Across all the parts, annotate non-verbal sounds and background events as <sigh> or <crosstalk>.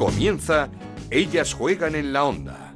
Comienza Ellas juegan en la onda.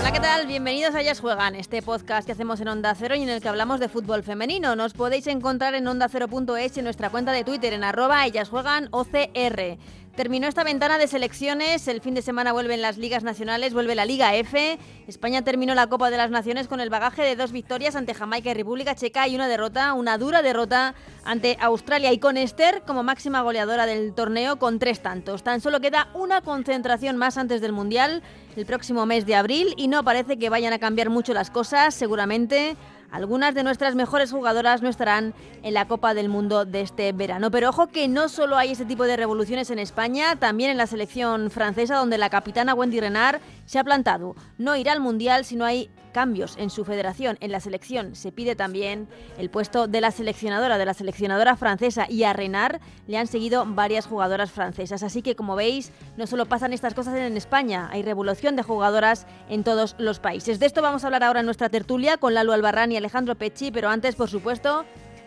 Hola, ¿qué tal? Bienvenidos a Ellas Juegan, este podcast que hacemos en Onda Cero y en el que hablamos de fútbol femenino. Nos podéis encontrar en ondacero.es y en nuestra cuenta de Twitter en arroba Ellas Juegan OCR. Terminó esta ventana de selecciones, el fin de semana vuelven las ligas nacionales, vuelve la Liga F. España terminó la Copa de las Naciones con el bagaje de dos victorias ante Jamaica y República Checa y una derrota, una dura derrota ante Australia y con Esther como máxima goleadora del torneo con tres tantos. Tan solo queda una concentración más antes del Mundial el próximo mes de abril y no parece que vayan a cambiar mucho las cosas, seguramente. Algunas de nuestras mejores jugadoras no estarán en la Copa del Mundo de este verano. Pero ojo que no solo hay ese tipo de revoluciones en España, también en la selección francesa, donde la capitana Wendy Renard se ha plantado. No irá al Mundial si no hay cambios en su federación, en la selección. Se pide también el puesto de la seleccionadora, de la seleccionadora francesa. Y a Renard le han seguido varias jugadoras francesas. Así que, como veis, no solo pasan estas cosas en España, hay revolución de jugadoras en todos los países. De esto vamos a hablar ahora en nuestra tertulia con Lalo Albarrán y Alejandro Pecci, pero antes, por supuesto,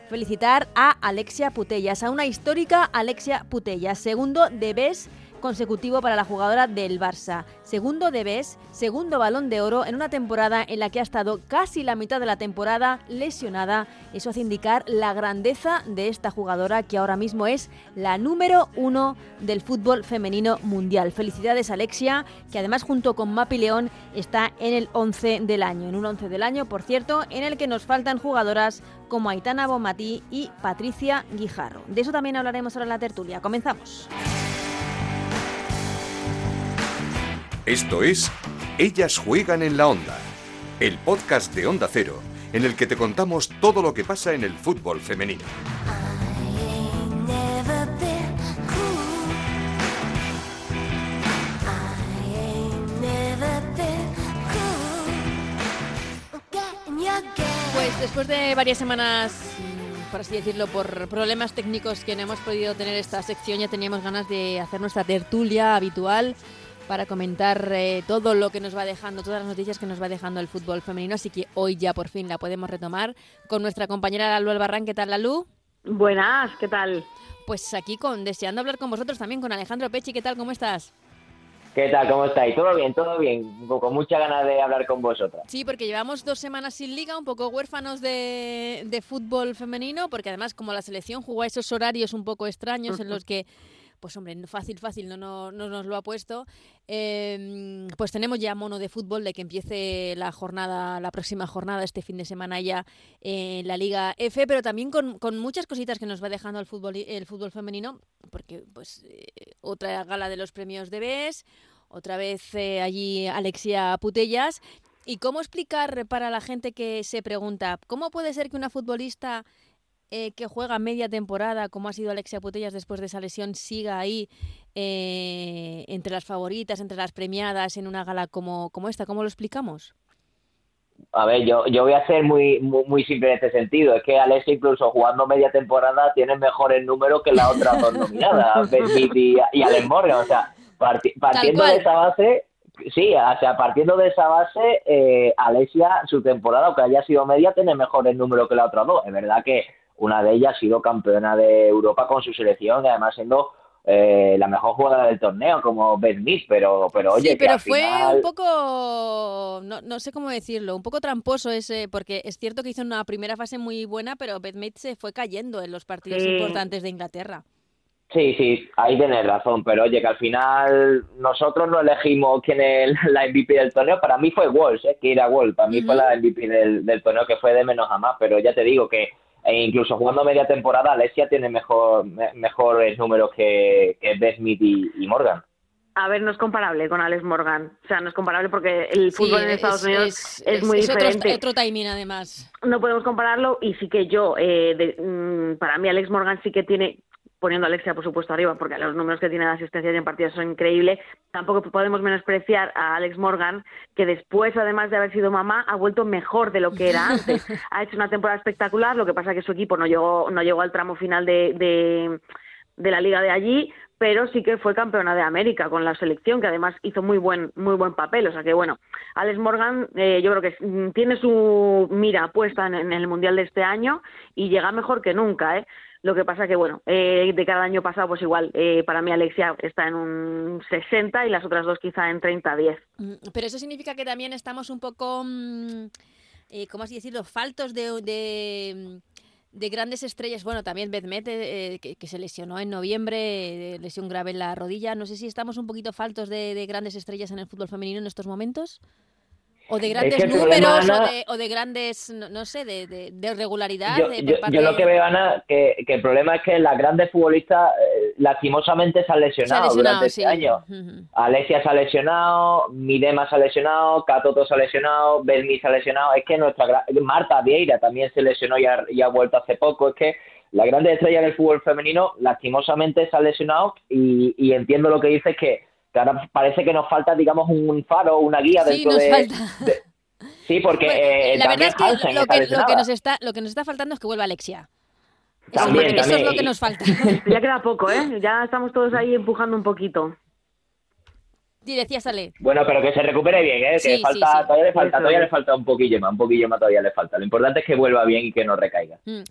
felicitar a Alexia Putellas, a una histórica Alexia Putellas, segundo de BES consecutivo para la jugadora del Barça. Segundo de BES, segundo balón de oro en una temporada en la que ha estado casi la mitad de la temporada lesionada. Eso hace indicar la grandeza de esta jugadora que ahora mismo es la número uno del fútbol femenino mundial. Felicidades Alexia, que además junto con Mapi León está en el 11 del año. En un 11 del año, por cierto, en el que nos faltan jugadoras como Aitana Bomatí y Patricia Guijarro. De eso también hablaremos ahora en la tertulia. Comenzamos. Esto es Ellas juegan en la onda, el podcast de Onda Cero, en el que te contamos todo lo que pasa en el fútbol femenino. Pues después de varias semanas, por así decirlo, por problemas técnicos que no hemos podido tener esta sección, ya teníamos ganas de hacer nuestra tertulia habitual para comentar eh, todo lo que nos va dejando, todas las noticias que nos va dejando el fútbol femenino. Así que hoy ya por fin la podemos retomar con nuestra compañera Lalu Albarrán. ¿Qué tal, Lalu? Buenas, ¿qué tal? Pues aquí con deseando hablar con vosotros también, con Alejandro Pechi. ¿Qué tal? ¿Cómo estás? ¿Qué tal? ¿Cómo estáis? ¿Todo bien? ¿Todo bien? Con mucha ganas de hablar con vosotras. Sí, porque llevamos dos semanas sin liga, un poco huérfanos de, de fútbol femenino, porque además como la selección jugó a esos horarios un poco extraños en los <laughs> que pues hombre, fácil, fácil no, no, no nos lo ha puesto. Eh, pues tenemos ya mono de fútbol de que empiece la jornada, la próxima jornada, este fin de semana ya en la Liga F, pero también con, con muchas cositas que nos va dejando el fútbol, el fútbol femenino, porque pues eh, otra gala de los premios de BES, otra vez eh, allí Alexia Putellas. ¿Y cómo explicar para la gente que se pregunta, cómo puede ser que una futbolista eh, que juega media temporada, como ha sido Alexia Putellas después de esa lesión, siga ahí eh, entre las favoritas, entre las premiadas en una gala como, como esta? ¿Cómo lo explicamos? A ver, yo, yo voy a ser muy, muy, muy simple en este sentido. Es que Alexia, incluso jugando media temporada, tiene mejores números que la otra dos nominadas, <laughs> y, y Alex Morgan. O sea, parti partiendo de esa base, sí, o sea, partiendo de esa base, eh, Alexia, su temporada, aunque haya sido media, tiene mejores números que la otra dos. Es verdad que una de ellas ha sido campeona de Europa con su selección, y además siendo eh, la mejor jugadora del torneo, como Smith, pero, pero oye. Sí, pero que al fue final... un poco. No, no sé cómo decirlo, un poco tramposo ese, porque es cierto que hizo una primera fase muy buena, pero Smith se fue cayendo en los partidos Sí. importantes de Inglaterra. Sí, sí, ahí tenés razón, pero oye, que al final nosotros no elegimos quién es <laughs> la MVP del torneo. Para mí fue Walsh, ¿eh? que era Walsh. Para mí fue la MVP del, del torneo, que fue de menos a más. Pero ya te digo que e incluso jugando media temporada, Alessia tiene mejor, me- mejores números que, que Beth Smith y, y Morgan. A ver, no es comparable con Alex Morgan. O sea, no es comparable porque el fútbol Sí, en Estados es- Unidos es- es, muy es otro- diferente. Otro, timing, además. No podemos compararlo y sí que yo, eh, de- mm, para mí Alex Morgan sí que tiene, poniendo a Alexia por supuesto arriba, porque los números que tiene de asistencia y en partidos son increíbles, tampoco podemos menospreciar a Alex Morgan, que después, además de haber sido mamá, ha vuelto mejor de lo que era <laughs> antes. ha hecho una temporada espectacular, lo que pasa que su equipo no llegó, no llegó al tramo final de, de, de la liga de allí, pero sí que fue campeona de América con la selección, que además hizo muy buen, muy buen papel. O sea que bueno, Alex Morgan eh, yo creo que mm, tiene su mira puesta en, el Mundial de este año y llega mejor que nunca, ¿eh? Lo que pasa que, bueno, eh, de cada año pasado, pues igual, eh, para mí Alexia está en un 60 y las otras dos quizá en 30-10. Mm, pero eso significa que también estamos un poco, mm, eh, ¿cómo así decirlo?, faltos de, de de grandes estrellas, bueno, también Bedmet, eh, que, se lesionó en noviembre, lesión grave en la rodilla. No sé si estamos un poquito faltos de grandes estrellas en el fútbol femenino en estos momentos. O de grandes números, o, de, grandes, no, sé, de, de, regularidad. Yo, yo, lo que veo, Ana, que, que, el problema es que las grandes futbolistas eh, lastimosamente se han lesionado, durante este año. Alessia se ha lesionado, Midema se ha lesionado, Catoto se ha lesionado, Belmi se ha lesionado. Es que nuestra Marta Vieira también se lesionó y ha, y ha vuelto hace poco. Es que la grande estrella del fútbol femenino lastimosamente se ha lesionado y, y entiendo lo que dices que ahora parece que nos falta, digamos, un faro, una guía dentro de, Sí, porque eh, la verdad es que, lo que, nos está, lo que nos está faltando es que vuelva Alexia. Eso, eso es lo que nos falta. <laughs> ya queda poco, ¿eh? Ya estamos todos ahí empujando un poquito. Sí, decía Sale. Bueno, pero que se recupere bien, ¿eh? Que falta, todavía le falta, todavía le falta un poquillo más, un poquillo más todavía le falta. Lo importante es que vuelva bien y que no recaiga. Mm.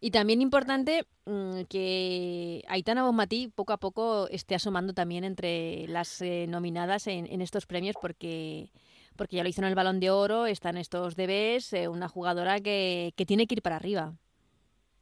Y, también importante mm, que Aitana Bonmatí poco a poco esté asomando también entre las eh, nominadas en, estos premios porque porque ya lo hizo en el Balón de Oro, está en estos debes, eh, una jugadora que, que tiene que ir para arriba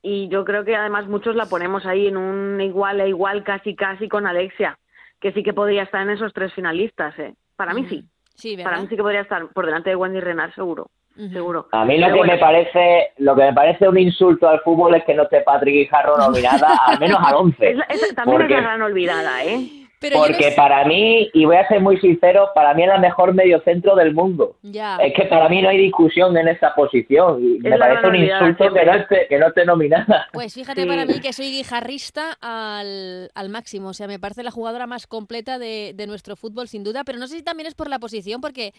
y yo creo que además muchos la ponemos ahí en un igual a igual casi casi con Alexia que sí que podría estar en esos tres finalistas, ¿eh? Para mí sí. sí Para mí sí que podría estar por delante de Wendy Renard, seguro. Seguro. A mí lo que me parece lo que me parece un insulto al fútbol es que no esté Patrick Guijarro nominada al menos a 11. también es la gran olvidada, ¿eh? Porque para mí, y voy a ser muy sincero, para mí es la mejor mediocentro del mundo. Es que para mí no hay discusión en esa posición. Y me parece un insulto que no, esté, que no esté nominada. Pues fíjate para mí que soy guijarrista al, al, máximo. O sea, me parece la jugadora más completa de, de, nuestro fútbol, sin duda. Pero no sé si también es por la posición, porque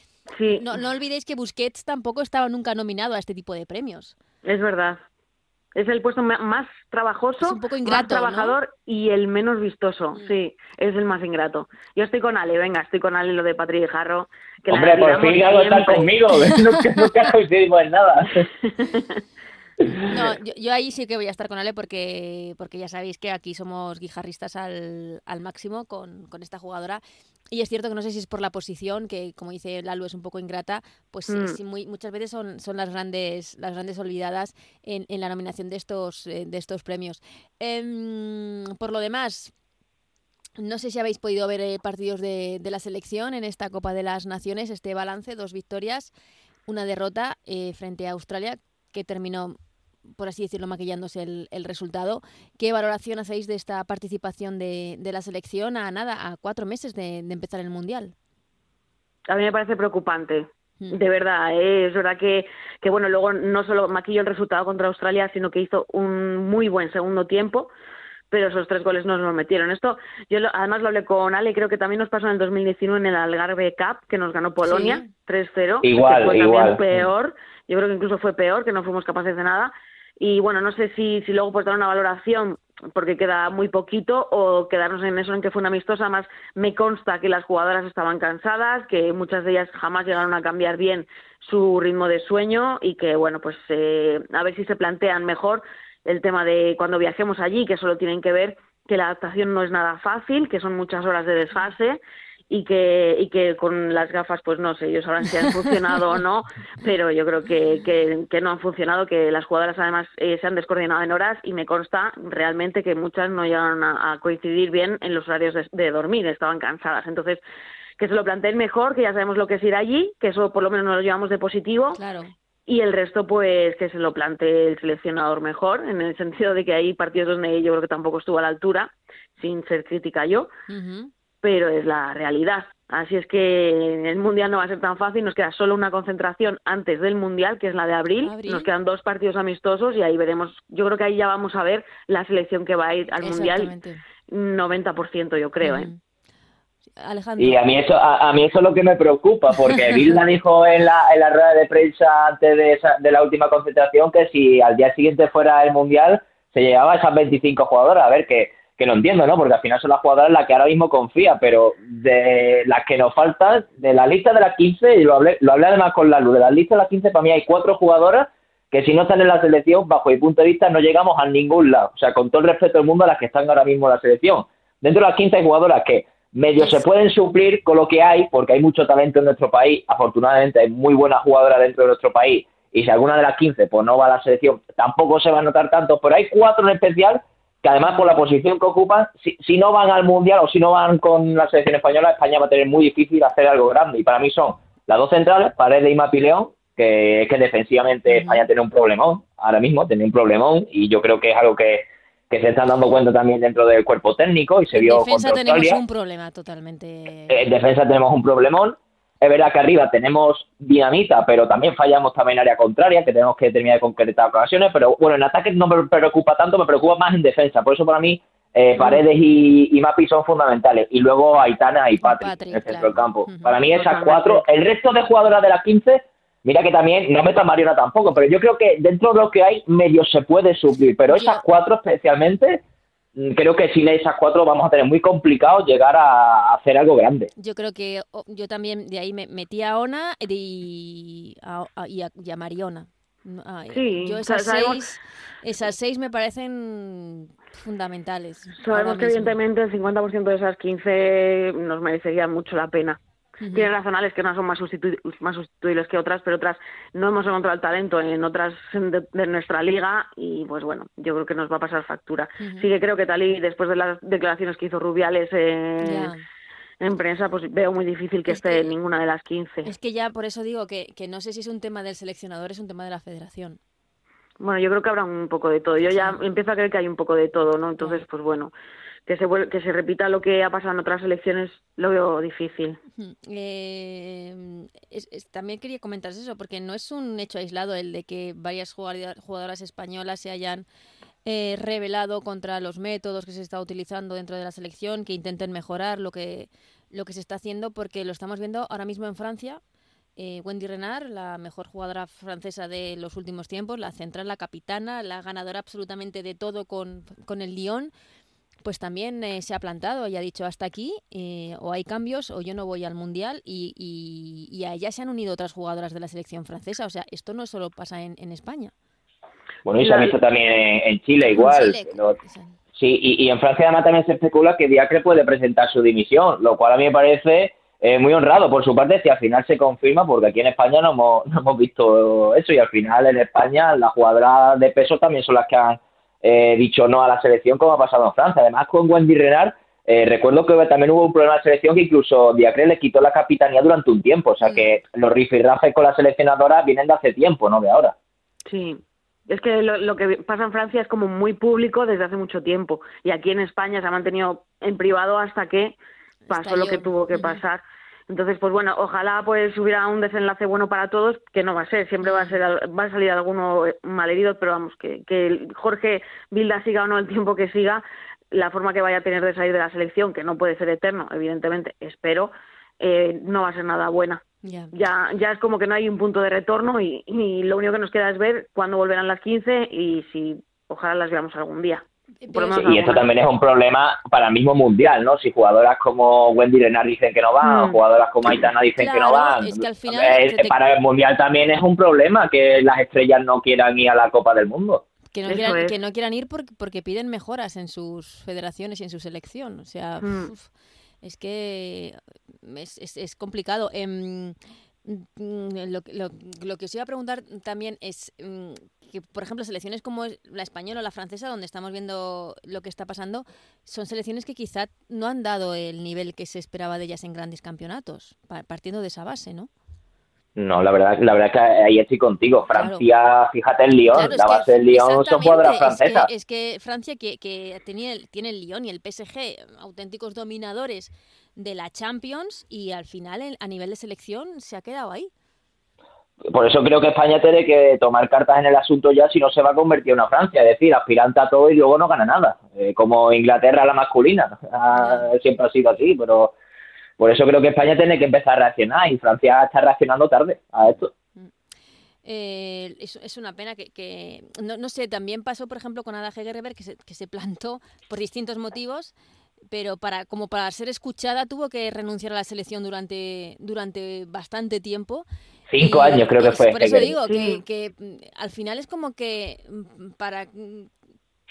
no, no olvidéis que Busquets tampoco estaba nunca nominado a este tipo de premios. Es verdad. Es el puesto más trabajoso, un poco ingrato, más trabajador y el menos vistoso. Mm. Sí, es el más ingrato. Yo estoy con Ale, venga, estoy con Ale lo de Patrick Jarro. Que Hombre, por fin algo está conmigo, <laughs> nunca, nunca coincidimos en nada. No, yo, ahí sí que voy a estar con Ale porque, porque ya sabéis que aquí somos guijarristas al, al máximo con, con, esta jugadora. Y es cierto que no sé si es por la posición, que como dice Lalu es un poco ingrata, pues mm. muy, muchas veces son, son las grandes las grandes olvidadas en, en la nominación de estos, eh, de estos premios. Em, por lo demás, no sé si habéis podido ver eh, partidos de, de, la selección en esta Copa de las Naciones, este balance, dos victorias, una derrota eh, frente a Australia que terminó por así decirlo, maquillándose el, resultado. ¿Qué valoración hacéis de esta participación de, la selección a nada, a cuatro meses de, empezar el Mundial? A mí me parece preocupante. Mm. De verdad, ¿eh? es verdad que, que, bueno, luego no solo maquilló el resultado contra Australia, sino que hizo un muy buen segundo tiempo, pero esos tres goles no nos metieron. Esto, yo además lo hablé con Ale, creo que también nos pasó en el 2019 en el Algarve Cup, que nos ganó Polonia 3-0. Igual, que fue igual. peor. Yo creo que incluso fue peor, que no fuimos capaces de nada y bueno, no sé si, si luego pues dar una valoración porque queda muy poquito o quedarnos en eso en que fue una amistosa, más me consta que las jugadoras estaban cansadas, que muchas de ellas jamás llegaron a cambiar bien su ritmo de sueño y que bueno, pues eh, a ver si se plantean mejor el tema de cuando viajemos allí, que solo tienen que ver que la adaptación no es nada fácil, que son muchas horas de desfase y que, y que con las gafas, pues no sé, ellos sabrán si han funcionado o no, pero yo creo que, que, no han funcionado, que las jugadoras además eh, se han descoordinado en horas y me consta realmente que muchas no llegaron a, coincidir bien en los horarios de, dormir, estaban cansadas. Entonces, que se lo planteen mejor, que ya sabemos lo que es ir allí, que eso por lo menos nos lo llevamos de positivo. Y el resto, pues, que se lo plantee el seleccionador mejor, en el sentido de que hay partidos donde yo creo que tampoco estuvo a la altura, sin ser crítica yo pero es la realidad. Así es que el Mundial no va a ser tan fácil, nos queda solo una concentración antes del Mundial, que es la de abril. nos quedan dos partidos amistosos y ahí veremos, yo creo que ahí ya vamos a ver la selección que va a ir al Mundial, 90% yo creo. ¿eh? Alejandro. Y a mí eso a, mí eso es lo que me preocupa, porque <laughs> Vilna dijo en la, en la rueda de prensa antes de, de la última concentración que si al día siguiente fuera el Mundial se llevaba esas 25 jugadoras. A ver, que que no entiendo, ¿no? Porque al final son las jugadoras en las que ahora mismo confía, pero de las que nos faltan, de la lista de las 15, y lo hablé, lo hablé además con la luz, de la lista de las 15 para mí hay cuatro jugadoras que si no están en la selección, bajo mi punto de vista, no llegamos a ningún lado. O sea, con todo el respeto del mundo a las que están ahora mismo en la selección. Dentro de las 15 hay jugadoras que medio se pueden suplir con lo que hay, porque hay mucho talento en nuestro país. Afortunadamente hay muy buenas jugadoras dentro de nuestro país. Y si alguna de las 15 pues no va a la selección, tampoco se va a notar tanto. Pero hay cuatro en especial que además por la posición que ocupan, si, no van al Mundial o si no van con la selección española, España va a tener muy difícil hacer algo grande. Y para mí son las dos centrales, Paredes y Mapileón, que es que defensivamente España tiene un problemón, ahora mismo tiene un problemón, y yo creo que es algo que, que se están dando cuenta también dentro del cuerpo técnico y se vio En defensa tenemos un problema totalmente. En defensa tenemos un problemón. Es verdad que arriba tenemos dinamita, pero también fallamos también en área contraria, que tenemos que terminar de concretar ocasiones. Pero bueno, en ataque no me preocupa tanto, me preocupa más en defensa. Por eso para mí eh, Paredes y, y, Mapi son fundamentales. Y luego Aitana y Patrick, en el centro del campo. Para mí esas cuatro. El resto de jugadoras de las 15 Mira que también, no meto a Mariona tampoco, pero yo creo que dentro de lo que hay, medio se puede suplir. Pero esas cuatro especialmente, creo que sin esas cuatro vamos a tener muy complicado llegar a hacer algo grande. Yo creo que yo también de ahí me metí a Ona y a, y a, Mariona. Sí, yo esas seis, esas seis me parecen fundamentales. Sabemos que evidentemente el 50% de esas 15 nos merecería mucho la pena. Tiene razonales que no son más, más sustituibles que otras, pero otras no hemos encontrado el talento en otras de, nuestra liga y pues bueno, yo creo que nos va a pasar factura. Sí que creo que tal y después de las declaraciones que hizo Rubiales en prensa, pues veo muy difícil que esté en ninguna de las 15. Es que ya por eso digo que, que no sé si es un tema del seleccionador, es un tema de la federación. Bueno, yo creo que habrá un poco de todo. Yo ya empiezo a creer que hay un poco de todo, ¿no? Entonces, pues bueno, que se, que se repita lo que ha pasado en otras elecciones lo veo difícil. Eh, también quería comentar eso, porque no es un hecho aislado el de que varias jugadoras españolas se hayan eh, revelado contra los métodos que se está utilizando dentro de la selección, que intenten mejorar lo que, lo que se está haciendo, porque lo estamos viendo ahora mismo en Francia. Eh, Wendy Renard, la mejor jugadora francesa de los últimos tiempos, la central, la capitana, la ganadora absolutamente de todo con, con el Lyon, pues también eh, se ha plantado y ha dicho hasta aquí, eh, o hay cambios o yo no voy al Mundial y, y, a ella se han unido otras jugadoras de la selección francesa. O sea, esto no solo pasa en, España. Bueno, y se ha visto también en, Chile igual. sí, y, en Francia además también se especula que Diacre puede presentar su dimisión, lo cual a mí me parece eh, muy honrado por su parte si al final se confirma, porque aquí en España no hemos, <laughs> no hemos visto eso y al final en España las jugadoras de peso también son las que han eh, dicho no a la selección como ha pasado en Francia. Además, con Wendy Renard, eh, recuerdo que también hubo un problema de selección que incluso Diacre le quitó la capitanía durante un tiempo. O sea que los rifirrafes con la seleccionadora vienen de hace tiempo, no de ahora. Sí, es que lo, que pasa en Francia es como muy público desde hace mucho tiempo y aquí en España se ha mantenido en privado hasta que pasó lo que tuvo que pasar. Entonces, pues bueno, ojalá pues hubiera un desenlace bueno para todos, que no va a ser, siempre va a ser va a salir alguno malherido, pero vamos, que, que Jorge Vilda siga o no el tiempo que siga, la forma que vaya a tener de salir de la selección, que no puede ser eterno, evidentemente, espero, eh, no va a ser nada buena. Ya, ya es como que no hay un punto de retorno y, y lo único que nos queda es ver cuándo volverán las 15 y si ojalá las veamos algún día y esto también es un problema para el mismo mundial, ¿no? Si jugadoras como Wendy Renard dicen que no van, o mm. jugadoras como Aitana dicen que no van. Para el mundial también es un problema que las estrellas no quieran ir a la Copa del Mundo. Que no, quieran, que no quieran ir porque, porque, piden mejoras en sus federaciones y en su selección. O sea, mm. es que es, es, complicado. Em, lo, lo, lo, que os iba a preguntar también es que, por ejemplo, selecciones como la española o la francesa, donde estamos viendo lo que está pasando, son selecciones que quizá no han dado el nivel que se esperaba de ellas en grandes campeonatos, partiendo de esa base, ¿no? No, la verdad, la verdad que ahí estoy contigo. Francia, fíjate en Lyon, la base del Lyon son jugadoras francesas. Es que, Francia, que, que tiene, tiene el Lyon y el PSG, auténticos dominadores de la Champions, y al final a nivel de selección se ha quedado ahí. Por eso creo que España tiene que tomar cartas en el asunto ya si no se va a convertir en una Francia, es decir, aspirante a todo y luego no gana nada, eh, como Inglaterra la masculina, <laughs> ah, siempre ha sido así, pero por eso creo que España tiene que empezar a reaccionar y Francia está reaccionando tarde a esto. eh, es, una pena que, no, sé, también pasó, por ejemplo, con Ada Hegerberg, que se, que se plantó por distintos motivos, pero para como para ser escuchada tuvo que renunciar a la selección durante, durante bastante tiempo. Cinco años creo que fue. Por eso digo que, que, mm, al final es como que mm, para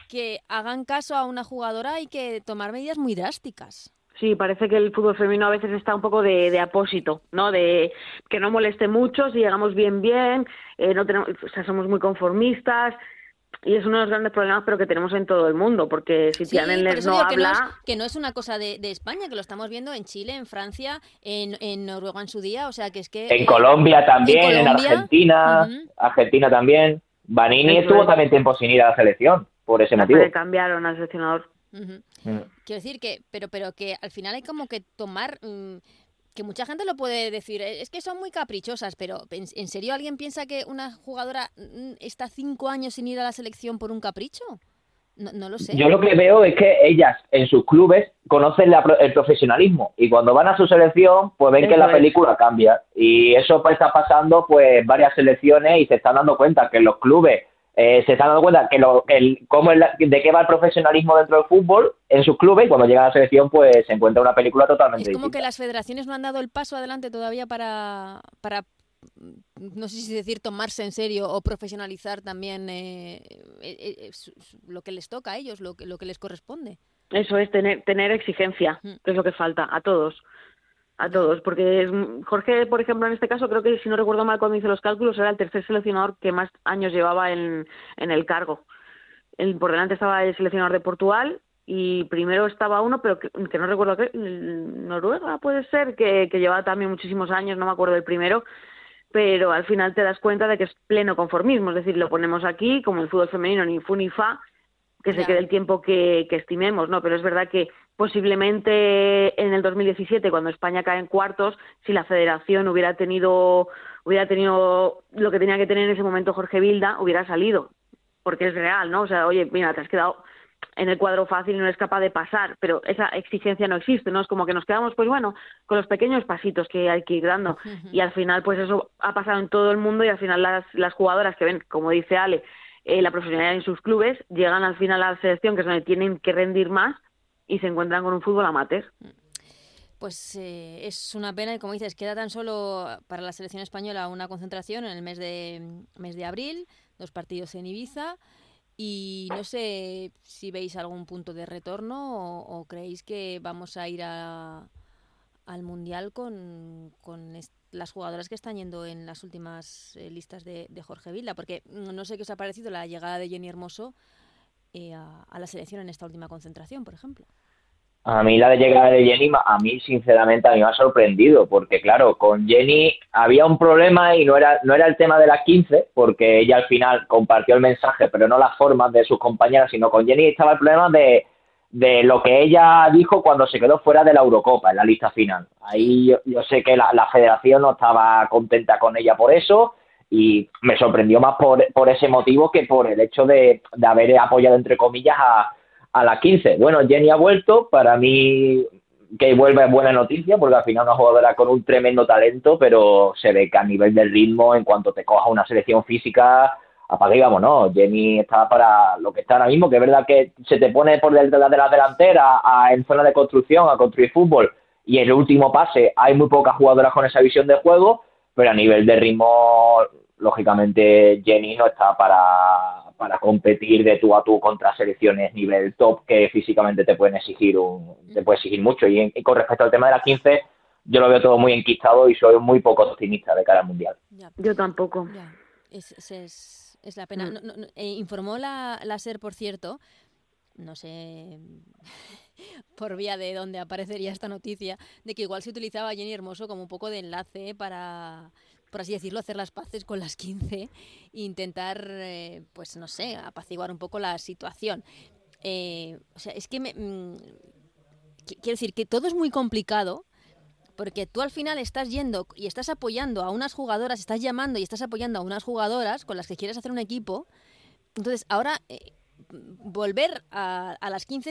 que hagan caso a una jugadora hay que tomar medidas muy drásticas. Sí, parece que el fútbol femenino a veces está un poco de, de apósito, ¿no? De que no moleste mucho, si llegamos bien, bien, eh, no tenemos, o sea, somos muy conformistas, y es uno de los grandes problemas pero que tenemos en todo el mundo porque si sí, no habla que no, es, que no es una cosa de, de, España que lo estamos viendo en Chile en Francia en, en Noruega en su día o sea que es que en Colombia también en, Argentina Argentina también. Vanini estuvo también tiempo sin ir a la selección por ese motivo. cambiaron al seleccionador. Mm. Quiero decir que, pero, pero que al final hay como que tomar, mm, que mucha gente lo puede decir, eh, es que son muy caprichosas, pero ¿en serio alguien piensa que una jugadora mm, está cinco años sin ir a la selección por un capricho? No, lo sé. Yo lo que veo es que ellas en sus clubes conocen el profesionalismo y cuando van a su selección pues ven que la película cambia y eso está pasando pues varias selecciones y se están dando cuenta que los clubes eh, se están dando cuenta que lo, el, cómo de qué va el profesionalismo dentro del fútbol en sus clubes y cuando llega a la selección pues se encuentra una película totalmente Es como que las federaciones no han dado el paso adelante todavía para, para no sé si decir tomarse en serio o profesionalizar también eh, eh, lo que les toca a ellos, lo que, lo que les corresponde. Eso es, tener, tener exigencia, mm. que es lo que falta a todos a todos, porque Jorge, por ejemplo, en este caso, creo que si no recuerdo mal cuando hice los cálculos, era el tercer seleccionador que más años llevaba en, en el cargo. El, por delante estaba el seleccionador de Portugal y primero estaba uno, pero que, no recuerdo qué, Noruega puede ser, que, que llevaba también muchísimos años, no me acuerdo del primero, pero al final te das cuenta de que es pleno conformismo, es decir, lo ponemos aquí, como el fútbol femenino, ni fu ni fa, que se quede el tiempo que, que estimemos, ¿no? Pero es verdad que posiblemente en el 2017 cuando España cae en cuartos si la Federación hubiera tenido hubiera tenido lo que tenía que tener en ese momento Jorge Vilda hubiera salido. Porque es real no o sea oye mira te has quedado en el cuadro fácil y no eres capaz de pasar pero esa exigencia no existe no es como que nos quedamos pues bueno con los pequeños pasitos que hay que ir dando. <laughs> Y al final pues eso ha pasado en todo el mundo y al final las las jugadoras que ven como dice Ale eh, la profesionalidad en sus clubes llegan al final a la selección que es donde tienen que rendir más y se encuentran con un fútbol amateur. Pues eh, es una pena y como dices, queda tan solo para la selección española una concentración en el mes de, mes de abril, dos partidos en Ibiza y no sé si veis algún punto de retorno o, creéis que vamos a ir a, al Mundial con, con las jugadoras que están yendo en las últimas eh, listas de, de Jorge Vilda, porque no sé qué os ha parecido la llegada de Jenny Hermoso eh, a, la selección en esta última concentración, por ejemplo? A mí la de llegada de Jenny, a mí sinceramente a mí me ha sorprendido, porque claro, con Jenny había un problema y no era, no era el tema de las 15, porque ella al final compartió el mensaje, pero no las formas de sus compañeras, sino con Jenny estaba el problema de, de lo que ella dijo cuando se quedó fuera de la Eurocopa, en la lista final. Ahí yo, sé que la, la, federación no estaba contenta con ella por eso y me sorprendió más por, por ese motivo que por el hecho de, de haber apoyado, entre comillas, a, a la 15. Bueno, Jenny ha vuelto, para mí que vuelve es buena noticia, porque al final una jugadora con un tremendo talento, pero se ve que a nivel del ritmo, en cuanto te coja una selección física, apaga y vámonos. Jenny está para lo que está ahora mismo, que es verdad que se te pone por detrás de la delantera a, en zona de construcción a construir fútbol y el último pase hay muy pocas jugadoras con esa visión de juego, pero a nivel de ritmo lógicamente Jenny no está para, para competir de tú a tú contra selecciones nivel top que físicamente te pueden exigir un, te puede exigir mucho. Y, con respecto al tema de la 15, yo lo veo todo muy enquistado y soy muy poco optimista de cara al mundial. yo tampoco. Es, es, es, la pena. Mm. Eh, informó la, la SER, por cierto, no sé <laughs> por vía de dónde aparecería esta noticia, de que igual se utilizaba Jenny Hermoso como un poco de enlace para por así decirlo, hacer las paces con las 15 e intentar, eh, pues no sé, apaciguar un poco la situación. Eh, o sea, es que me, mm, quiero decir que todo es muy complicado porque tú al final estás yendo y estás apoyando a unas jugadoras, estás llamando y estás apoyando a unas jugadoras con las que quieres hacer un equipo. Entonces, ahora eh, volver a, a, las 15,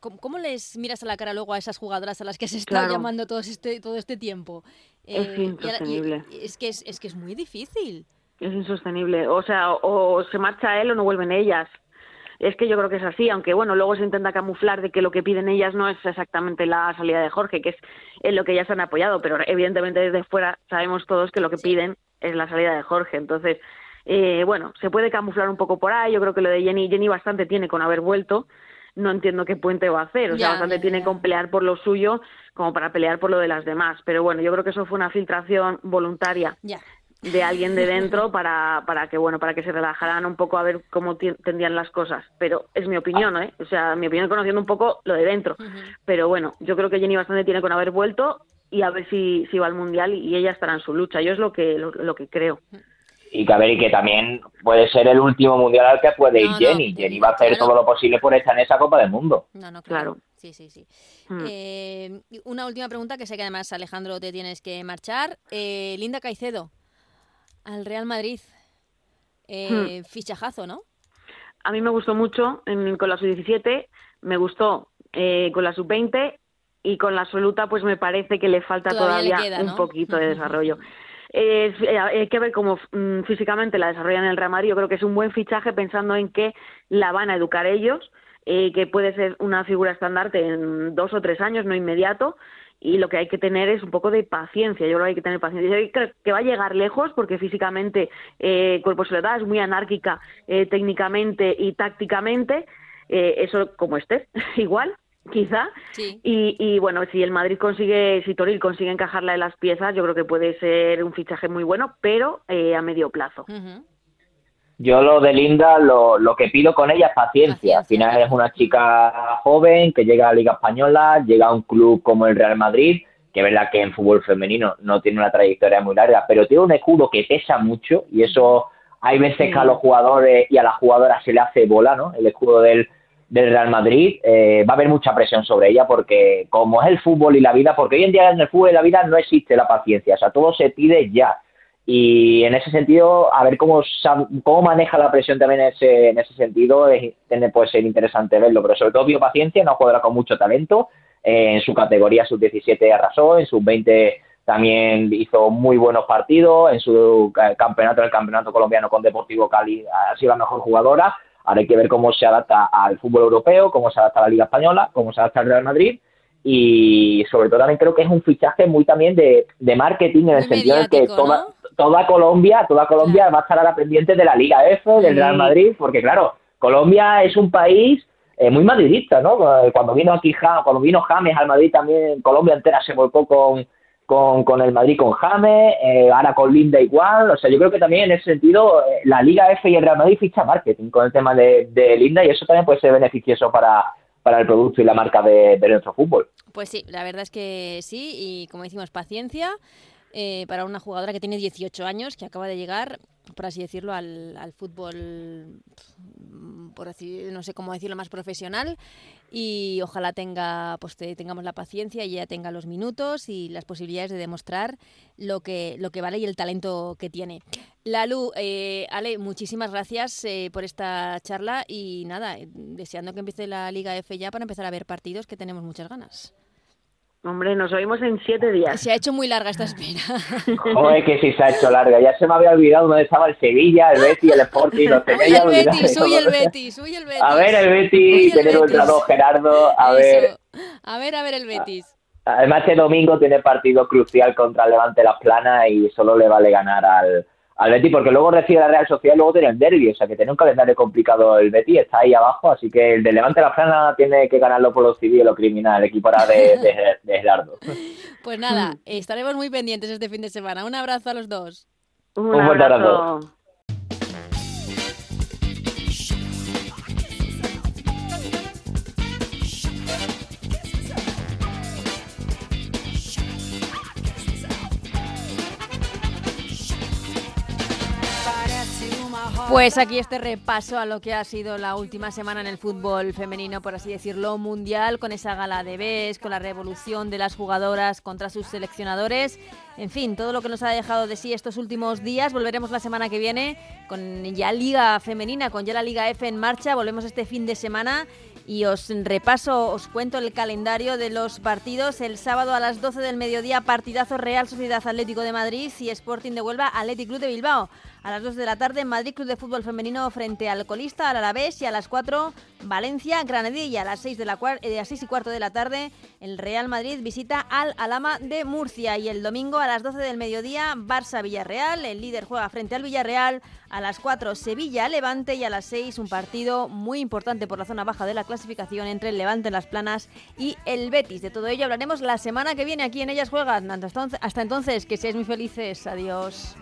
¿cómo, les miras a la cara luego a esas jugadoras a las que se está llamando todo este, todo este tiempo? Es eh, es que es, que es muy difícil. Es insostenible. O sea, o se marcha él o no vuelven ellas. Es que yo creo que es así, aunque bueno, luego se intenta camuflar de que lo que piden ellas no es exactamente la salida de Jorge, que es en lo que ellas han apoyado, pero evidentemente desde fuera sabemos todos que lo que piden es la salida de Jorge. Entonces, eh, bueno, se puede camuflar un poco por ahí. Yo creo que lo de Jenny, Jenny bastante tiene con haber vuelto. No entiendo qué puente va a hacer. O sea, bastante tiene con pelear por lo suyo como para pelear por lo de las demás. Pero bueno, yo creo que eso fue una filtración voluntaria. de alguien de dentro <laughs> para, para que bueno para que se relajaran un poco a ver cómo tendrían las cosas pero es mi opinión ¿eh? o sea mi opinión conociendo un poco lo de dentro pero bueno yo creo que Jenny bastante tiene con haber vuelto y a ver si, si va al mundial y ella estará en su lucha yo es lo que lo que creo y que a ver, y que también puede ser el último mundial al que puede ir Jenny. Jenny va a hacer todo lo posible por estar en esa Copa del Mundo. No, no, claro. Sí, sí, sí. Hmm. Eh, una última pregunta que sé que además, Alejandro, te tienes que marchar. Eh, Linda Caicedo, al Real Madrid. Eh, hmm. Fichajazo, ¿no? A mí me gustó mucho con la sub-17, me gustó con la sub-20 y con la absoluta pues me parece que le falta todavía, un poquito de <laughs> desarrollo. Eh, hay que ver cómo mm, físicamente la desarrollan en el Real. Yo creo que es un buen fichaje pensando en que la van a educar ellos, eh, que puede ser una figura estandarte en dos o tres años, no inmediato. Y lo que hay que tener es un poco de paciencia. Yo creo que hay que tener paciencia. Yo creo que va a llegar lejos porque físicamente eh, Cuerpo Soledad es muy anárquica eh, técnicamente y tácticamente. Eh, eso como esté, <laughs> igual quizá. Y, y, bueno, si el Madrid consigue, si Toril consigue encajarla en las piezas, yo creo que puede ser un fichaje muy bueno, pero eh, a medio plazo. Yo lo de Linda, lo, lo que pido con ella es paciencia. Al final es una chica joven que llega a la Liga Española, llega a un club como el Real Madrid, que es verdad que en fútbol femenino no tiene una trayectoria muy larga, pero tiene un escudo que pesa mucho y eso hay veces que a los jugadores y a las jugadoras se le hace bola, ¿no? El escudo del del Real Madrid, eh, va a haber mucha presión sobre ella porque como es el fútbol y la vida, porque hoy en día en el fútbol y la vida no existe la paciencia, o sea, todo se pide ya. Y en ese sentido, a ver cómo, cómo maneja la presión también en ese, en ese sentido, puede ser interesante verlo, pero sobre todo vio paciencia, una jugadora con mucho talento, eh, en su categoría sub-17 arrasó, en sub-20 también hizo muy buenos partidos, en su campeonato, el campeonato colombiano con Deportivo Cali, ha sido la mejor jugadora, Ahora hay que ver cómo se adapta al fútbol europeo, cómo se adapta a la Liga Española, cómo se adapta al Real Madrid. Y sobre todo también creo que es un fichaje muy también de, marketing en el sentido de que toda, toda Colombia, toda Colombia va a estar ahora pendiente de la Liga F, del Real Madrid, porque claro, Colombia es un país eh, muy madridista, ¿no? Cuando vino aquí, cuando vino James al Madrid también Colombia entera se volcó con, con, con el Madrid con James, eh, ahora con Linda igual, o sea, yo creo que también en ese sentido eh, la Liga F y el Real Madrid ficha marketing con el tema de, de Linda y eso también puede ser beneficioso para, para el producto y la marca de, de, nuestro fútbol. Pues sí, la verdad es que sí, y como decimos, paciencia eh, para una jugadora que tiene 18 años, que acaba de llegar, por así decirlo, al, al fútbol, por así, no sé cómo decirlo, más profesional. Y ojalá tenga, pues tengamos la paciencia y ella tenga los minutos y las posibilidades de demostrar lo que, lo que vale y el talento que tiene. Lalu, eh, Ale, muchísimas gracias eh, por esta charla y nada, deseando que empiece la Liga F ya para empezar a ver partidos que tenemos muchas ganas. Hombre, nos oímos en siete días. Se ha hecho muy larga esta espera. <laughs> Joder, que sí se ha hecho larga. Ya se me había olvidado dónde estaba el Sevilla, el Betis, el Sporting. Lo tenía el Betis, soy el Betis, soy el Betis. A ver el Betis, tener un Gerardo, a ver. A ver, a ver el Betis. Además, este domingo tiene partido crucial contra Levante Las Planas y solo le vale ganar al, al Betis, porque luego recibe la Real Sociedad y luego tiene el derby, o sea que tiene un calendario complicado el Betis, está ahí abajo, así que el de Levante la Plana tiene que ganarlo por lo civil y lo criminal, el equipo ahora de, de, Gerardo. <laughs> Pues nada, estaremos muy pendientes este fin de semana. Un abrazo a los dos. Un, un abrazo. Pues aquí este repaso a lo que ha sido la última semana en el fútbol femenino, por así decirlo, mundial, con esa gala de BES, con la revolución de las jugadoras contra sus seleccionadores. En fin, todo lo que nos ha dejado de sí estos últimos días. Volveremos la semana que viene con ya Liga Femenina, con ya la Liga F en marcha. Volvemos este fin de semana y os repaso, os cuento el calendario de los partidos. El sábado a las 12 del mediodía, partidazo Real Sociedad Atlético de Madrid y Sporting de Huelva, Atlético Club de Bilbao. A las 2 de la tarde, Madrid Club de Fútbol Femenino frente al colista, al Alavés. Y a las 4, Valencia, Granadilla. A las 6, de la, eh, a 6 y cuarto de la tarde, el Real Madrid visita al Alama de Murcia. Y el domingo a las 12 del mediodía, Barça-Villarreal. El líder juega frente al Villarreal. A las 4, Sevilla-Levante. Y a las 6, un partido muy importante por la zona baja de la clasificación entre el Levante en las Planas y el Betis. De todo ello hablaremos la semana que viene aquí en Ellas Juegan. Hasta entonces, que seáis muy felices. Adiós.